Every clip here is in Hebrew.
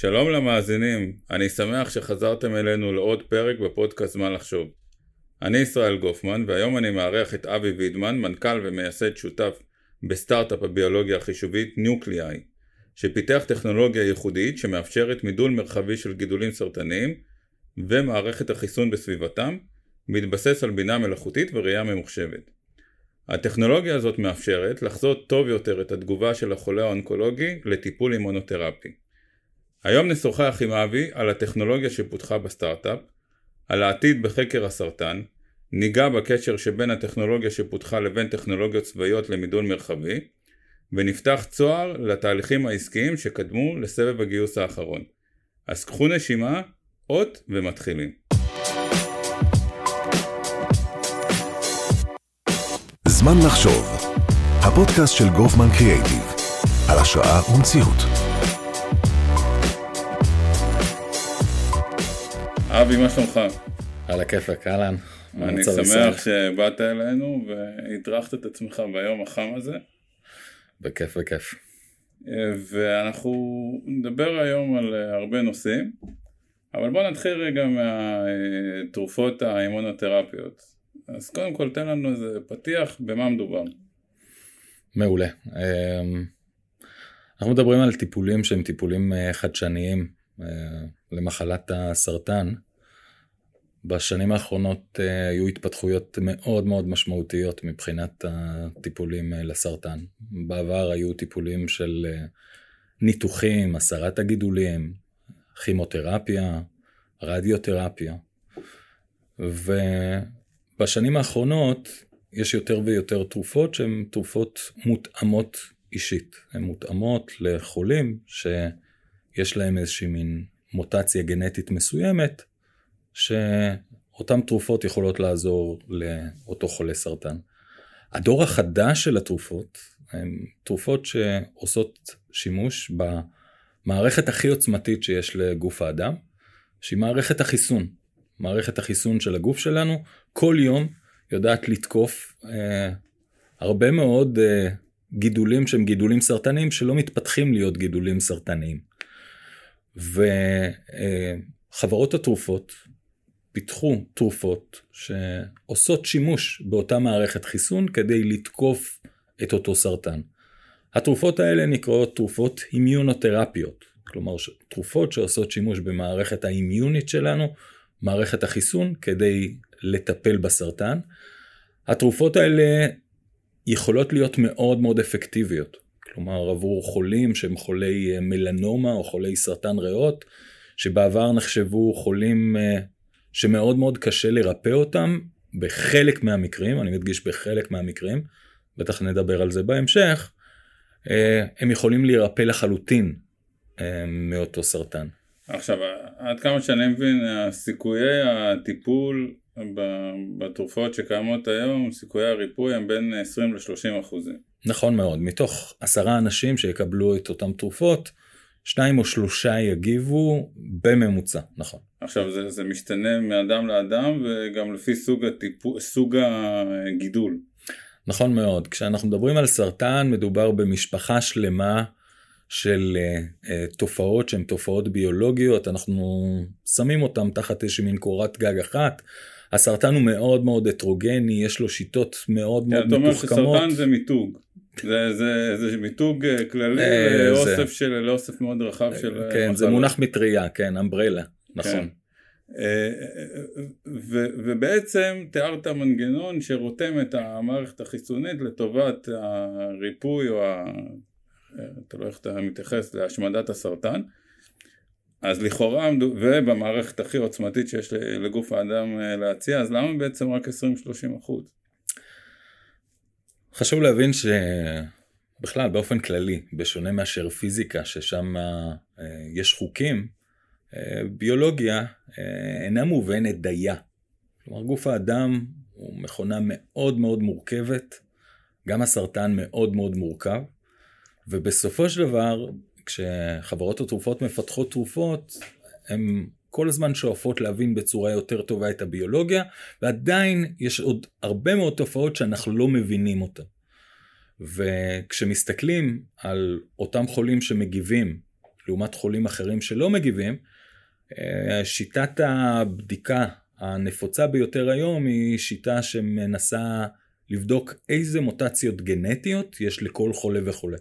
שלום למאזינים, אני שמח שחזרתם אלינו לעוד פרק בפודקאסט זמן לחשוב. אני ישראל גופמן, והיום אני מארח את אבי וידמן, מנכ"ל ומייסד שותף בסטארט-אפ הביולוגיה החישובית ניוקליאי, שפיתח טכנולוגיה ייחודית שמאפשרת מידול מרחבי של גידולים סרטניים ומערכת החיסון בסביבתם, מתבסס על בינה מלאכותית וראייה ממוחשבת. הטכנולוגיה הזאת מאפשרת לחזות טוב יותר את התגובה של החולה האונקולוגי לטיפול אימונותרפי. היום נשוחח עם אבי על הטכנולוגיה שפותחה בסטארט-אפ, על העתיד בחקר הסרטן, ניגע בקשר שבין הטכנולוגיה שפותחה לבין טכנולוגיות צבאיות למידול מרחבי, ונפתח צוהר לתהליכים העסקיים שקדמו לסבב הגיוס האחרון. אז קחו נשימה, אות ומתחילים. זמן לחשוב, הפודקאסט של גופמן קריאייטיב, על השראה ומציאות. אבי, מה שלומך? על הכיפק, אהלן. אני שמח שבאת אלינו והטרחת את עצמך ביום החם הזה. בכיף בכיף. ואנחנו נדבר היום על הרבה נושאים, אבל בוא נתחיל רגע מהתרופות האימונותרפיות. אז קודם כל תן לנו איזה פתיח, במה מדובר. מעולה. אמ, אנחנו מדברים על טיפולים שהם טיפולים אה, חדשניים אה, למחלת הסרטן. בשנים האחרונות אה, היו התפתחויות מאוד מאוד משמעותיות מבחינת הטיפולים לסרטן. בעבר היו טיפולים של ניתוחים, הסרת הגידולים, כימותרפיה, רדיותרפיה. ובשנים האחרונות יש יותר ויותר תרופות שהן תרופות מותאמות אישית. הן מותאמות לחולים שיש להם איזושהי מין מוטציה גנטית מסוימת, שאותן תרופות יכולות לעזור לאותו חולה סרטן. הדור החדש של התרופות הן תרופות שעושות שימוש במערכת הכי עוצמתית שיש לגוף האדם, שהיא מערכת החיסון. מערכת החיסון של הגוף שלנו כל יום יודעת לתקוף אה, הרבה מאוד אה, גידולים שהם גידולים סרטניים שלא מתפתחים להיות גידולים סרטניים. וחברות אה, התרופות פיתחו תרופות שעושות שימוש באותה מערכת חיסון כדי לתקוף את אותו סרטן. התרופות האלה נקראות תרופות אימיונותרפיות, כלומר תרופות שעושות שימוש במערכת האימיונית שלנו, מערכת החיסון, כדי לטפל בסרטן. התרופות האלה יכולות להיות מאוד מאוד אפקטיביות. כלומר עבור חולים שהם חולי אה, מלנומה או חולי סרטן ריאות, שבעבר נחשבו חולים אה, שמאוד מאוד קשה לרפא אותם בחלק מהמקרים, אני מדגיש בחלק מהמקרים, בטח נדבר על זה בהמשך, אה, הם יכולים להירפא לחלוטין מאותו סרטן. עכשיו, עד כמה שאני מבין, סיכויי הטיפול בתרופות שקיימות היום, סיכויי הריפוי הם בין 20 ל-30 אחוזים. נכון מאוד, מתוך עשרה אנשים שיקבלו את אותן תרופות, שניים או שלושה יגיבו בממוצע, נכון. עכשיו זה, זה משתנה מאדם לאדם וגם לפי סוג, הטיפו, סוג הגידול. נכון מאוד, כשאנחנו מדברים על סרטן מדובר במשפחה שלמה של uh, uh, תופעות שהן תופעות ביולוגיות, אנחנו שמים אותן תחת איזושהי מין קורת גג אחת. הסרטן הוא מאוד מאוד הטרוגני, יש לו שיטות מאוד מאוד מתוחכמות. אתה אומר שסרטן זה מיתוג. זה, זה, זה מיתוג אה, כללי לאוסף, של, לאוסף מאוד רחב של כן, מחלות. זה מונח מטריה, כן, אמברלה, נכון. כן. ו, ובעצם תיארת מנגנון שרותם את המערכת החיסונית לטובת הריפוי או ה... אתה לא איך אתה מתייחס להשמדת הסרטן אז לכאורה, ובמערכת הכי עוצמתית שיש לגוף האדם אה, להציע, אז למה בעצם רק 20-30 אחוז? חשוב להבין שבכלל באופן כללי, בשונה מאשר פיזיקה, ששם אה, יש חוקים, אה, ביולוגיה אינה מובנת דייה. כלומר, גוף האדם הוא מכונה מאוד מאוד מורכבת, גם הסרטן מאוד מאוד מורכב, ובסופו של דבר כשחברות התרופות מפתחות תרופות, הן כל הזמן שואפות להבין בצורה יותר טובה את הביולוגיה, ועדיין יש עוד הרבה מאוד תופעות שאנחנו לא מבינים אותן. וכשמסתכלים על אותם חולים שמגיבים לעומת חולים אחרים שלא מגיבים, שיטת הבדיקה הנפוצה ביותר היום היא שיטה שמנסה לבדוק איזה מוטציות גנטיות יש לכל חולה וחולה.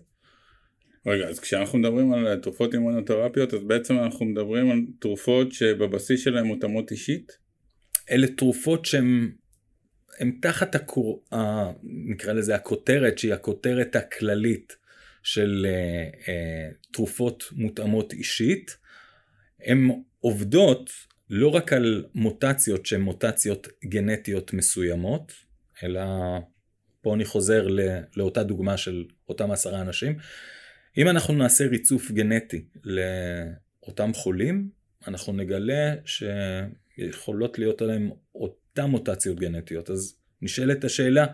רגע, אז כשאנחנו מדברים על תרופות אימונותרפיות, אז בעצם אנחנו מדברים על תרופות שבבסיס שלהן מותאמות אישית? אלה תרופות שהן הם תחת הקור... ה... נקרא לזה הכותרת שהיא הכותרת הכללית של uh, uh, תרופות מותאמות אישית. הן עובדות לא רק על מוטציות שהן מוטציות גנטיות מסוימות, אלא פה אני חוזר לא, לאותה דוגמה של אותם עשרה אנשים. אם אנחנו נעשה ריצוף גנטי לאותם חולים, אנחנו נגלה שיכולות להיות עליהם אותן מוטציות גנטיות. אז נשאלת השאלה,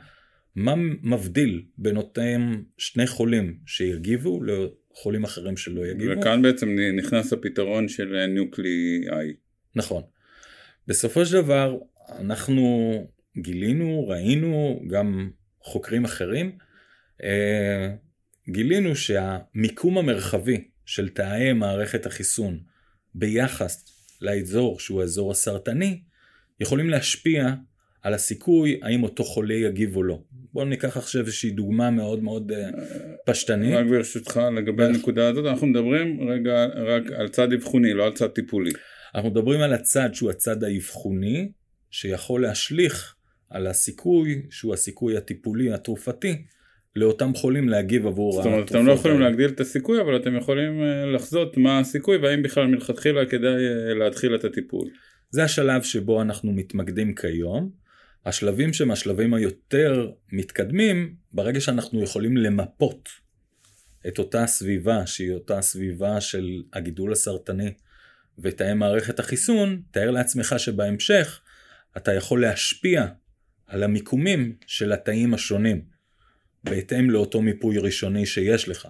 מה מבדיל בין אותם שני חולים שיגיבו לחולים אחרים שלא יגיבו? וכאן בעצם נכנס הפתרון של ניוקלי איי. נכון. בסופו של דבר, אנחנו גילינו, ראינו, גם חוקרים אחרים, אה, גילינו שהמיקום המרחבי של תאי מערכת החיסון ביחס לאזור שהוא האזור הסרטני, יכולים להשפיע על הסיכוי האם אותו חולה יגיב או לא. בואו ניקח עכשיו איזושהי דוגמה מאוד מאוד אה, פשטנית. רק ברשותך לגבי הנקודה הזאת, אנחנו מדברים רגע רק על צד אבחוני, לא על צד טיפולי. אנחנו מדברים על הצד שהוא הצד האבחוני, שיכול להשליך על הסיכוי שהוא הסיכוי הטיפולי התרופתי לאותם חולים להגיב עבור התרופות. זאת אומרת, אתם לא יכולים להגדיל את הסיכוי, אבל אתם יכולים אה, לחזות מה הסיכוי והאם בכלל מלכתחילה כדאי אה, להתחיל את הטיפול. זה השלב שבו אנחנו מתמקדים כיום. השלבים שהם השלבים היותר מתקדמים, ברגע שאנחנו יכולים למפות את אותה סביבה, שהיא אותה סביבה של הגידול הסרטני ותאי מערכת החיסון, תאר לעצמך שבהמשך אתה יכול להשפיע על המיקומים של התאים השונים, בהתאם לאותו מיפוי ראשוני שיש לך,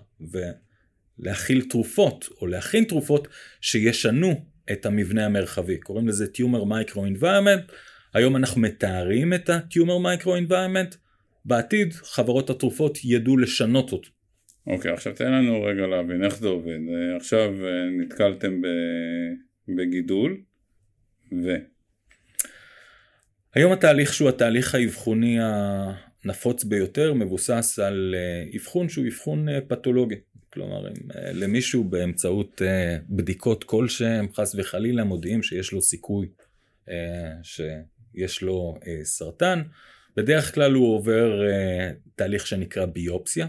ולהכיל תרופות, או להכין תרופות שישנו את המבנה המרחבי. קוראים לזה micro environment. היום אנחנו מתארים את micro environment. בעתיד חברות התרופות ידעו לשנות אותו. אוקיי, okay, עכשיו תן לנו רגע להבין איך זה עובד. אה, עכשיו אה, נתקלתם בגידול, ו... היום התהליך שהוא התהליך האבחוני הנפוץ ביותר מבוסס על אה, אבחון שהוא אבחון אה, פתולוגי. כלומר, אם אה, למישהו באמצעות בדיקות כלשהם, חס וחלילה, מודיעים שיש לו סיכוי שיש לו סרטן, בדרך כלל הוא עובר תהליך שנקרא ביופסיה,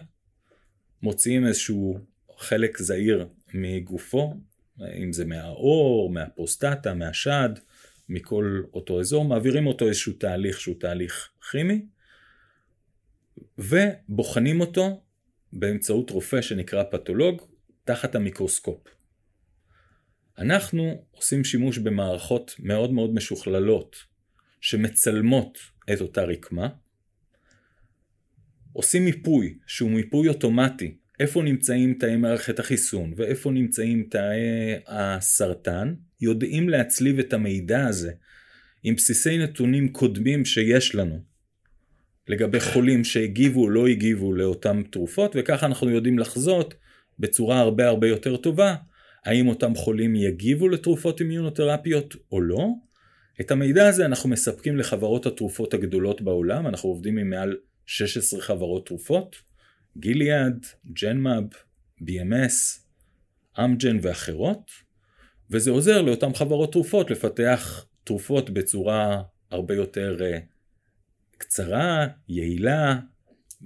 מוציאים איזשהו חלק זעיר מגופו, אם זה מהעור, מהפרוסטטה, מהשד, מכל אותו אזור, מעבירים אותו איזשהו תהליך שהוא תהליך כימי, ובוחנים אותו באמצעות רופא שנקרא פתולוג תחת המיקרוסקופ. אנחנו עושים שימוש במערכות מאוד מאוד משוכללות שמצלמות את אותה רקמה, עושים מיפוי שהוא מיפוי אוטומטי. איפה נמצאים תאי מערכת החיסון ואיפה נמצאים תאי הסרטן, יודעים להצליב את המידע הזה עם בסיסי נתונים קודמים שיש לנו לגבי חולים שהגיבו או לא הגיבו לאותן תרופות, וככה אנחנו יודעים לחזות בצורה הרבה הרבה יותר טובה האם אותם חולים יגיבו לתרופות אימיונותרפיות או לא. את המידע הזה אנחנו מספקים לחברות התרופות הגדולות בעולם, אנחנו עובדים עם מעל 16 חברות תרופות. גיליאד, ג'נמאב, BMS, אמג'ן ואחרות, וזה עוזר לאותן חברות תרופות לפתח תרופות בצורה הרבה יותר uh, קצרה, יעילה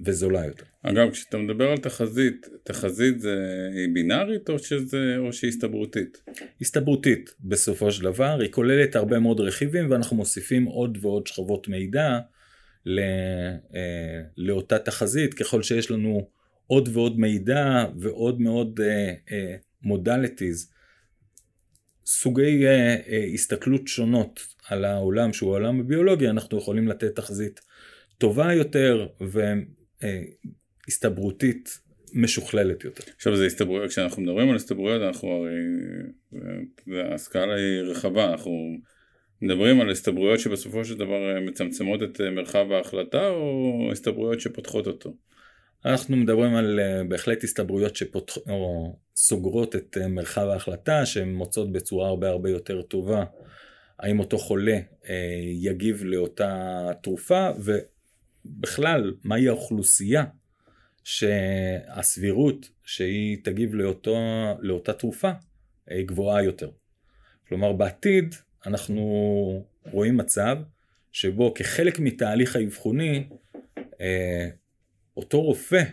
וזולה יותר. אגב, כשאתה מדבר על תחזית, תחזית זה היא בינארית או, שזה, או שהיא הסתברותית? הסתברותית בסופו של דבר, היא כוללת הרבה מאוד רכיבים ואנחנו מוסיפים עוד ועוד שכבות מידע לא, אה, לאותה תחזית ככל שיש לנו עוד ועוד מידע ועוד מאוד מודליטיז, uh, uh, סוגי uh, uh, הסתכלות שונות על העולם שהוא העולם הביולוגי, אנחנו יכולים לתת תחזית טובה יותר והסתברותית uh, משוכללת יותר. עכשיו זה הסתברויות, כשאנחנו מדברים על הסתברויות אנחנו הרי, הסקאלה היא רחבה, אנחנו מדברים על הסתברויות שבסופו של דבר מצמצמות את מרחב ההחלטה או הסתברויות שפותחות אותו? אנחנו מדברים על uh, בהחלט הסתברויות שסוגרות את uh, מרחב ההחלטה, שהן מוצאות בצורה הרבה הרבה יותר טובה האם אותו חולה uh, יגיב לאותה תרופה, ובכלל, מהי האוכלוסייה שהסבירות שהיא תגיב לאותו, לאותה תרופה היא גבוהה יותר. כלומר, בעתיד אנחנו רואים מצב שבו כחלק מתהליך האבחוני, אותו רופא,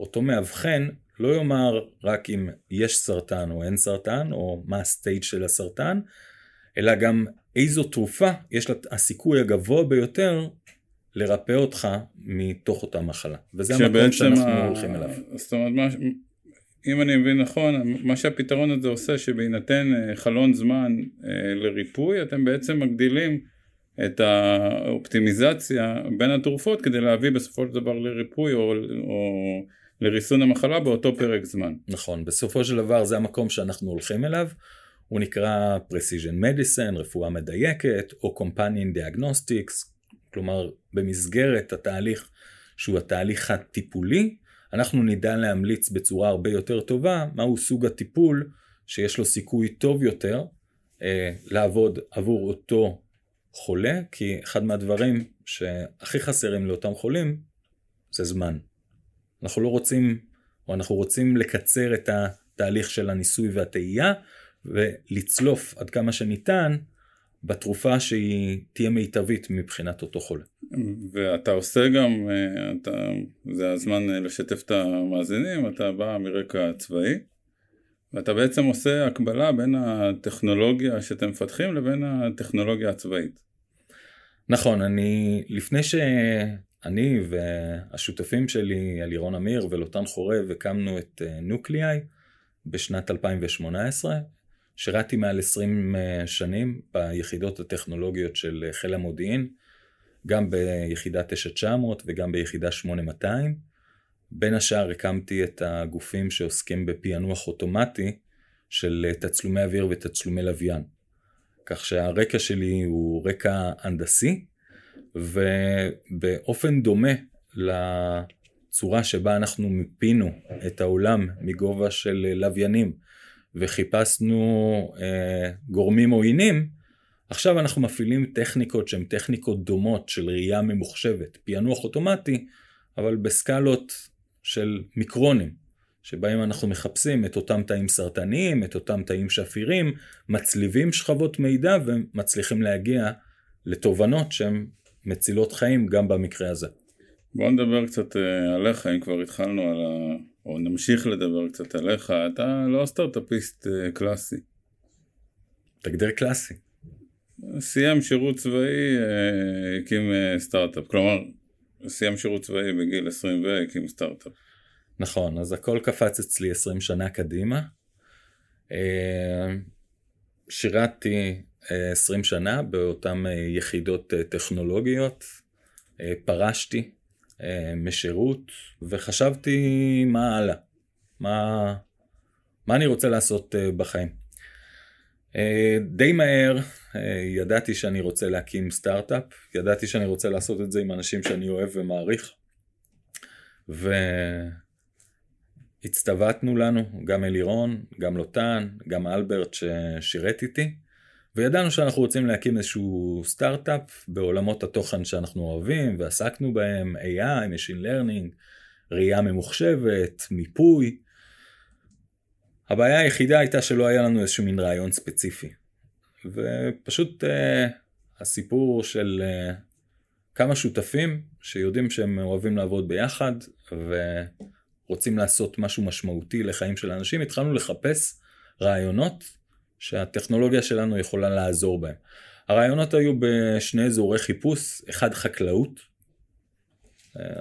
אותו מאבחן, לא יאמר רק אם יש סרטן או אין סרטן, או מה הסטייג' של הסרטן, אלא גם איזו תרופה יש לה הסיכוי הגבוה ביותר לרפא אותך מתוך אותה מחלה. וזה המקום שאנחנו ה... הולכים אליו. זאת אומרת, מה, אם אני מבין נכון, מה שהפתרון הזה עושה, שבהינתן אה, חלון זמן אה, לריפוי, אתם בעצם מגדילים את האופטימיזציה בין התרופות כדי להביא בסופו של דבר לריפוי או, או לריסון המחלה באותו פרק זמן. נכון, בסופו של דבר זה המקום שאנחנו הולכים אליו, הוא נקרא Precision Medicine, רפואה מדייקת, או Companion Diagnostics, כלומר במסגרת התהליך שהוא התהליך הטיפולי, אנחנו נדע להמליץ בצורה הרבה יותר טובה מהו סוג הטיפול שיש לו סיכוי טוב יותר אה, לעבוד עבור אותו חולה, כי אחד מהדברים שהכי חסרים לאותם חולים זה זמן. אנחנו לא רוצים, או אנחנו רוצים לקצר את התהליך של הניסוי והטעייה, ולצלוף עד כמה שניתן בתרופה שהיא תהיה מיטבית מבחינת אותו חולה. ואתה עושה גם, אתה, זה הזמן לשתף את המאזינים, אתה בא מרקע צבאי, ואתה בעצם עושה הקבלה בין הטכנולוגיה שאתם מפתחים לבין הטכנולוגיה הצבאית. נכון, אני, לפני שאני והשותפים שלי, אלירון אמיר ולוטן חורב, הקמנו את נוקליאי בשנת 2018, שירתי מעל 20 אה, שנים ביחידות הטכנולוגיות של אה, חיל המודיעין, גם ביחידה 9900 וגם ביחידה 8200. בין השאר הקמתי את הגופים שעוסקים בפענוח אוטומטי של אה, תצלומי אוויר ותצלומי לוויין. כך שהרקע שלי הוא רקע הנדסי, ובאופן דומה לצורה שבה אנחנו מיפינו את העולם מגובה של לוויינים וחיפשנו אה, גורמים עוינים, עכשיו אנחנו מפעילים טכניקות שהן טכניקות דומות של ראייה ממוחשבת, פענוח אוטומטי, אבל בסקלות של מיקרונים, שבהם אנחנו מחפשים את אותם תאים סרטניים, את אותם תאים שפירים, מצליבים שכבות מידע ומצליחים להגיע לתובנות שהן מצילות חיים גם במקרה הזה. בוא נדבר קצת אה, עליך, אם כבר התחלנו על ה... או נמשיך לדבר קצת עליך, אתה לא סטארטאפיסט אה, קלאסי. תגדיר קלאסי. סיים שירות צבאי, אה, הקים סטארט-אפ. כלומר, סיים שירות צבאי בגיל 20 והקים סטארט-אפ. נכון, אז הכל קפץ אצלי 20 שנה קדימה. שירתתי 20 שנה באותן יחידות טכנולוגיות, פרשתי אה, משירות, וחשבתי מה הלאה, מה, מה אני רוצה לעשות אה, בחיים. אה, די מהר ידעתי שאני רוצה להקים סטארט-אפ, ידעתי שאני רוצה לעשות את זה עם אנשים שאני אוהב ומעריך, והצטוותנו לנו, גם אלירון, גם לוטן, גם אלברט ששירת איתי. וידענו שאנחנו רוצים להקים איזשהו סטארט-אפ בעולמות התוכן שאנחנו אוהבים ועסקנו בהם, AI, Machine Learning, ראייה ממוחשבת, מיפוי. הבעיה היחידה הייתה שלא היה לנו איזשהו מין רעיון ספציפי. ופשוט uh, הסיפור של uh, כמה שותפים שיודעים שהם אוהבים לעבוד ביחד ורוצים לעשות משהו משמעותי לחיים של אנשים, התחלנו לחפש רעיונות שהטכנולוגיה שלנו יכולה לעזור בהם. הרעיונות היו בשני אזורי חיפוש, אחד חקלאות,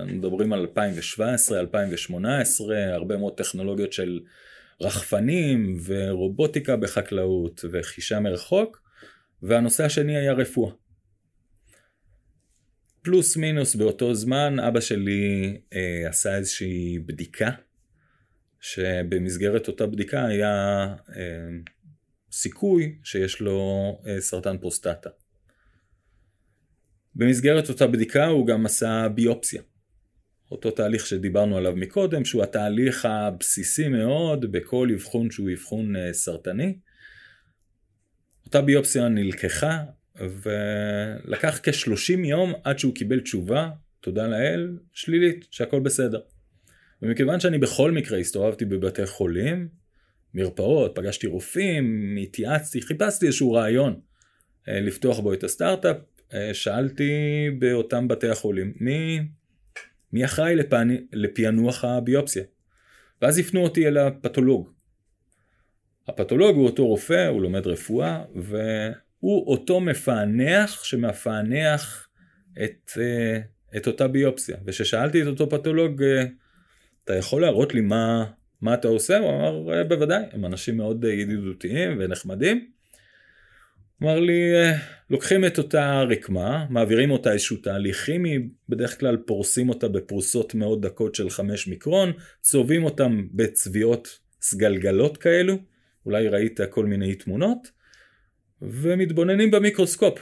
מדברים על 2017, 2018, הרבה מאוד טכנולוגיות של רחפנים ורובוטיקה בחקלאות וחישה מרחוק, והנושא השני היה רפואה. פלוס מינוס באותו זמן אבא שלי אה, עשה איזושהי בדיקה, שבמסגרת אותה בדיקה היה אה, סיכוי שיש לו אה, סרטן פרוסטטה. במסגרת אותה בדיקה הוא גם עשה ביופסיה. אותו תהליך שדיברנו עליו מקודם, שהוא התהליך הבסיסי מאוד בכל אבחון שהוא אבחון אה, סרטני. אותה ביופסיה נלקחה ולקח כ-30 יום עד שהוא קיבל תשובה, תודה לאל, שלילית, שהכל בסדר. ומכיוון שאני בכל מקרה הסתובבתי בבתי חולים, מרפאות, פגשתי רופאים, התייעצתי, חיפשתי איזשהו רעיון אה, לפתוח בו את הסטארט-אפ, אה, שאלתי באותם בתי החולים, מי, מי אחראי לפענ... לפענוח הביופסיה? ואז הפנו אותי אל הפתולוג. הפתולוג הוא אותו רופא, הוא לומד רפואה, והוא אותו מפענח שמפענח את, אה, את אותה ביופסיה. וכששאלתי את אותו פתולוג, אתה יכול להראות לי מה, מה אתה עושה? הוא אמר, בוודאי, הם אנשים מאוד ידידותיים ונחמדים. אמר לי, אה, לוקחים את אותה רקמה, מעבירים אותה איזשהו תהליך כימי, בדרך כלל פורסים אותה בפרוסות מאוד דקות של 5 מיקרון, צובעים אותם בצביעות סגלגלות כאלו, אולי ראית כל מיני תמונות, ומתבוננים במיקרוסקופ.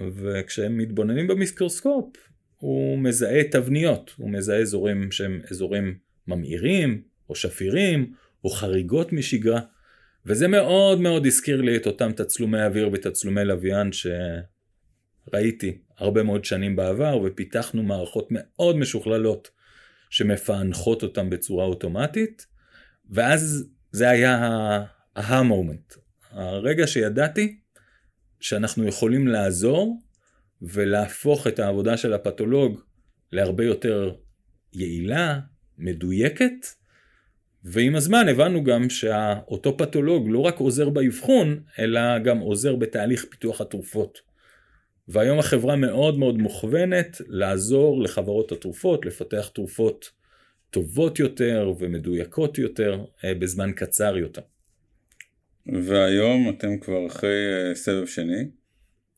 וכשהם מתבוננים במיקרוסקופ, הוא מזהה תבניות, הוא מזהה אזורים שהם אזורים ממאירים, או שפירים, או חריגות משגרה. וזה מאוד מאוד הזכיר לי את אותם תצלומי אוויר ותצלומי לוויין שראיתי הרבה מאוד שנים בעבר ופיתחנו מערכות מאוד משוכללות שמפענחות אותם בצורה אוטומטית ואז זה היה ה-moment, הרגע שידעתי שאנחנו יכולים לעזור ולהפוך את העבודה של הפתולוג להרבה יותר יעילה, מדויקת ועם הזמן הבנו גם שאותו פתולוג לא רק עוזר באבחון, אלא גם עוזר בתהליך פיתוח התרופות. והיום החברה מאוד מאוד מוכוונת לעזור לחברות התרופות לפתח תרופות טובות יותר ומדויקות יותר אה, בזמן קצר יותר. והיום אתם כבר אחרי אה, סבב שני.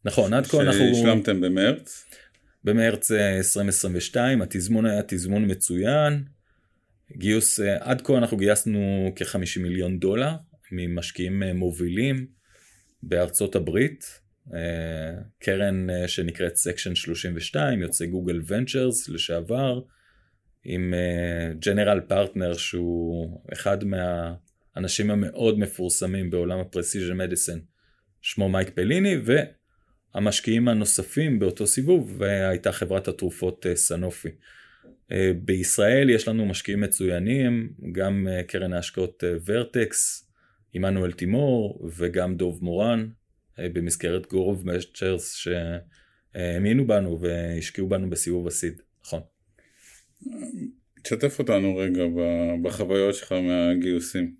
נכון, עד כה אנחנו... שהשלמתם במרץ. במרץ 2022, אה, התזמון היה תזמון מצוין. גיוס, אה, עד כה אנחנו גייסנו כ-50 מיליון דולר ממשקיעים אה, מובילים בארצות הברית, אה, קרן שנקראת Section 32, יוצא Google Ventures לשעבר, עם general partner שהוא אחד מהאנשים המאוד מפורסמים בעולם ה precision medicine, שמו מייק פליני, והמשקיעים הנוספים באותו סיבוב הייתה חברת התרופות סנופי. אה, בישראל יש לנו משקיעים מצוינים, גם אה, קרן ההשקעות אה, ורטקס, עמנואל תימור וגם דוב מורן במסגרת גורוב משצ'רס שהאמינו בנו והשקיעו בנו בסיבוב הסיד, נכון. תשתף אותנו רגע בחוויות שלך מהגיוסים.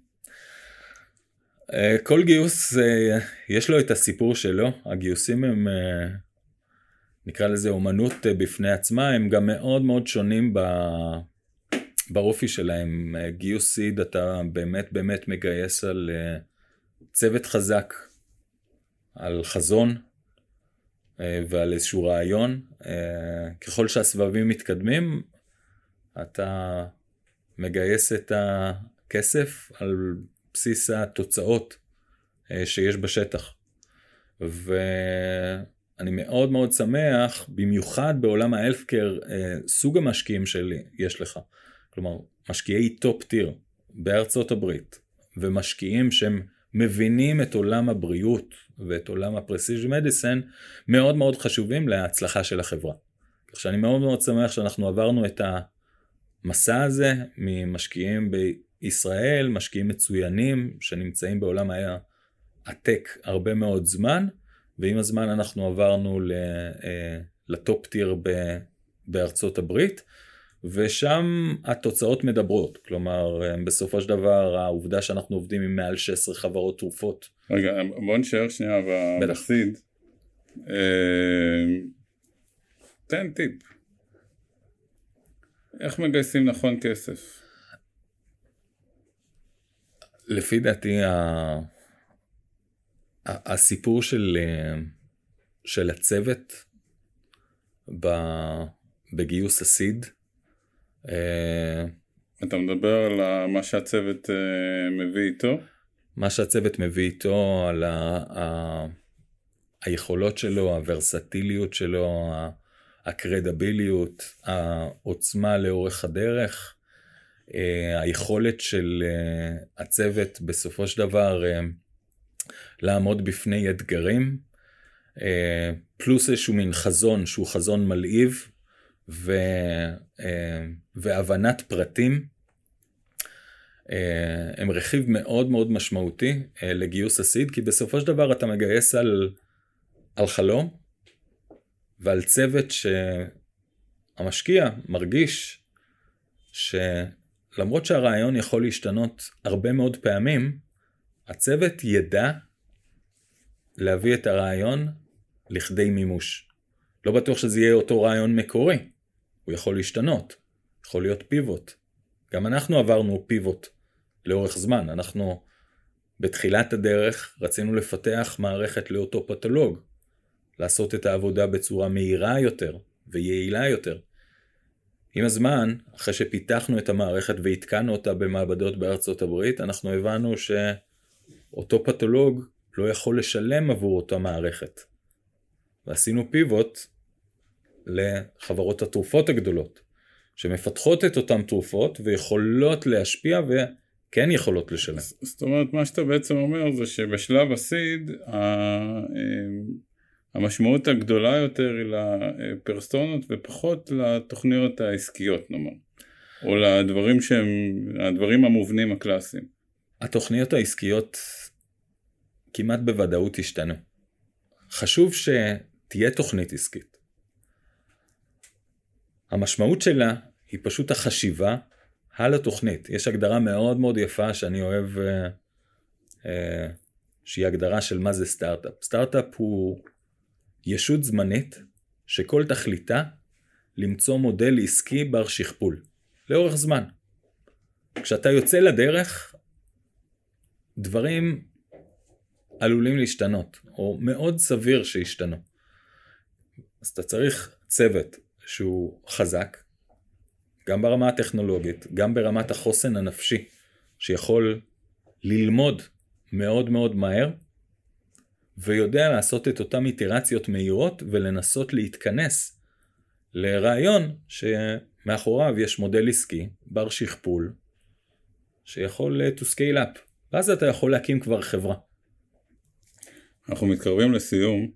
כל גיוס יש לו את הסיפור שלו, הגיוסים הם נקרא לזה אומנות אה, בפני עצמה, הם גם מאוד מאוד שונים ב... באופי שלהם. אה, גיוס סיד אתה באמת באמת מגייס על אה, צוות חזק, על חזון ועל איזשהו רעיון. ככל שהסבבים מתקדמים, אתה מגייס את הכסף על בסיס התוצאות שיש בשטח. ו... אני מאוד מאוד שמח, במיוחד בעולם ה healthcare, אה, סוג המשקיעים שלי יש לך. כלומר, משקיעי top tier בארצות הברית, ומשקיעים שהם מבינים את עולם הבריאות ואת עולם ה precision medicine, מאוד מאוד חשובים להצלחה של החברה. כך שאני מאוד מאוד שמח שאנחנו עברנו את המסע הזה ממשקיעים בישראל, משקיעים מצוינים שנמצאים בעולם הטק הרבה מאוד זמן, ועם הזמן אנחנו עברנו אה, לטופ טיר בארצות הברית, ושם התוצאות מדברות, כלומר אה, בסופו של דבר העובדה שאנחנו עובדים עם מעל 16 חברות תרופות. רגע בוא נשאר שנייה בסיד. אה, תן טיפ. איך מגייסים נכון כסף? לפי דעתי הסיפור של, אה, של הצוות בגיוס הסיד. אה, אתה מדבר על מה שהצוות אה, מביא איתו? מה שהצוות מביא איתו, על ה, ה, היכולות שלו, הוורסטיליות שלו, הקרדביליות, העוצמה לאורך הדרך, היכולת של הצוות בסופו של דבר לעמוד בפני אתגרים, פלוס איזשהו מין חזון שהוא חזון מלהיב ו, והבנת פרטים. הם רכיב מאוד מאוד משמעותי לגיוס הסיד, כי בסופו של דבר אתה מגייס על, על חלום ועל צוות שהמשקיע מרגיש שלמרות שהרעיון יכול להשתנות הרבה מאוד פעמים, הצוות ידע להביא את הרעיון לכדי מימוש. לא בטוח שזה יהיה אותו רעיון מקורי, הוא יכול להשתנות, יכול להיות פיבוט. גם אנחנו עברנו פיבוט לאורך זמן, אנחנו בתחילת הדרך רצינו לפתח מערכת לאותו פתולוג, לעשות את העבודה בצורה מהירה יותר ויעילה יותר. עם הזמן, אחרי שפיתחנו את המערכת והתקנו אותה במעבדות בארצות הברית, אנחנו הבנו שאותו פתולוג לא יכול לשלם עבור אותה מערכת. ועשינו פיבוט לחברות התרופות הגדולות, שמפתחות את אותן תרופות ויכולות להשפיע וכן יכולות לשלם. זאת אומרת, מה שאתה בעצם אומר זה שבשלב הסיד, המשמעות הגדולה יותר היא לפרסונות ופחות לתוכניות העסקיות נאמר, או לדברים שהם, הדברים המובנים הקלאסיים. התוכניות העסקיות כמעט בוודאות השתנו. חשוב שתהיה תוכנית עסקית. המשמעות שלה היא פשוט החשיבה על התוכנית. יש הגדרה מאוד מאוד יפה שאני אוהב, אה, אה, שהיא הגדרה של מה זה סטארט-אפ. סטארט-אפ הוא ישות זמנית שכל תכליתה למצוא מודל עסקי בר שכפול, לאורך זמן. כשאתה יוצא לדרך, דברים עלולים להשתנות, או מאוד סביר שישתנו. אז אתה צריך צוות שהוא חזק, גם ברמה הטכנולוגית, גם ברמת החוסן הנפשי, שיכול ללמוד מאוד מאוד מהר, ויודע לעשות את אותן איטרציות מהירות ולנסות להתכנס לרעיון שמאחוריו יש מודל עסקי בר שכפול שיכול to scale up ואז אתה יכול להקים כבר חברה. אנחנו מתקרבים לסיום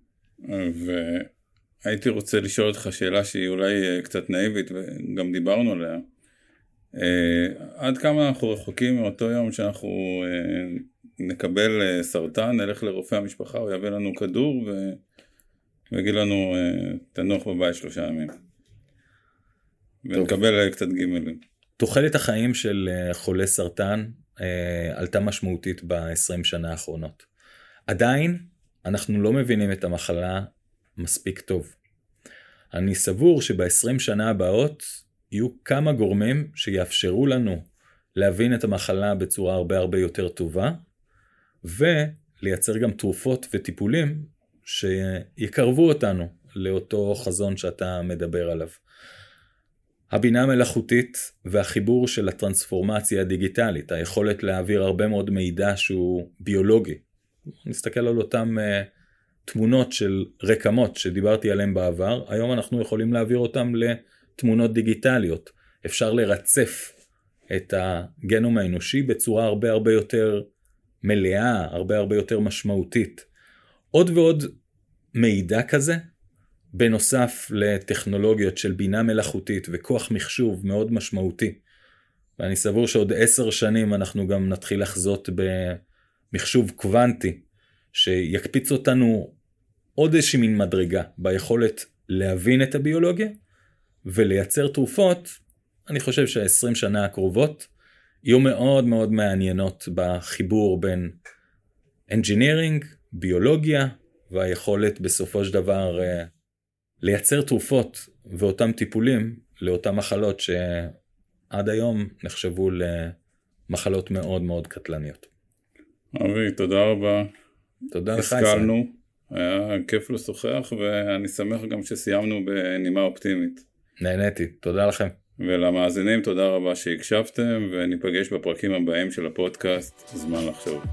והייתי רוצה לשאול אותך שאלה שהיא אולי קצת נאיבית וגם דיברנו עליה. אה, עד כמה אנחנו רחוקים מאותו יום שאנחנו אה, נקבל אה, סרטן, נלך לרופא המשפחה, הוא יביא לנו כדור ויגיד לנו תנוח בבית שלושה ימים. ונקבל קצת גימלים. תוחלת החיים של חולי סרטן עלתה משמעותית ב-20 שנה האחרונות. עדיין אנחנו לא מבינים את המחלה מספיק טוב. אני סבור שב-20 שנה הבאות יהיו כמה גורמים שיאפשרו לנו להבין את המחלה בצורה הרבה הרבה יותר טובה, ולייצר גם תרופות וטיפולים שיקרבו אותנו לאותו חזון שאתה מדבר עליו. הבינה המלאכותית והחיבור של הטרנספורמציה הדיגיטלית, היכולת להעביר הרבה מאוד מידע שהוא ביולוגי. נסתכל על אותם uh, תמונות של רקמות שדיברתי עליהן בעבר, היום אנחנו יכולים להעביר אותם לתמונות דיגיטליות. אפשר לרצף את הגנום האנושי בצורה הרבה הרבה יותר מלאה, הרבה הרבה יותר משמעותית. עוד ועוד מידע כזה, בנוסף לטכנולוגיות של בינה מלאכותית וכוח מחשוב מאוד משמעותי. ואני סבור שעוד עשר שנים אנחנו גם נתחיל לחזות במחשוב קוונטי, שיקפיץ אותנו עוד איזושהי מין מדרגה ביכולת להבין את הביולוגיה ולייצר תרופות, אני חושב שהעשרים שנה הקרובות יהיו מאוד מאוד מעניינות בחיבור בין engineering, ביולוגיה והיכולת בסופו של דבר uh, לייצר תרופות ואותם טיפולים לאותן מחלות שעד היום נחשבו למחלות מאוד מאוד קטלניות. אבי, תודה רבה. תודה לך. השכלנו, היה כיף לשוחח ואני שמח גם שסיימנו בנימה אופטימית. נהניתי, תודה לכם. ולמאזינים תודה רבה שהקשבתם וניפגש בפרקים הבאים של הפודקאסט זמן לחשוב.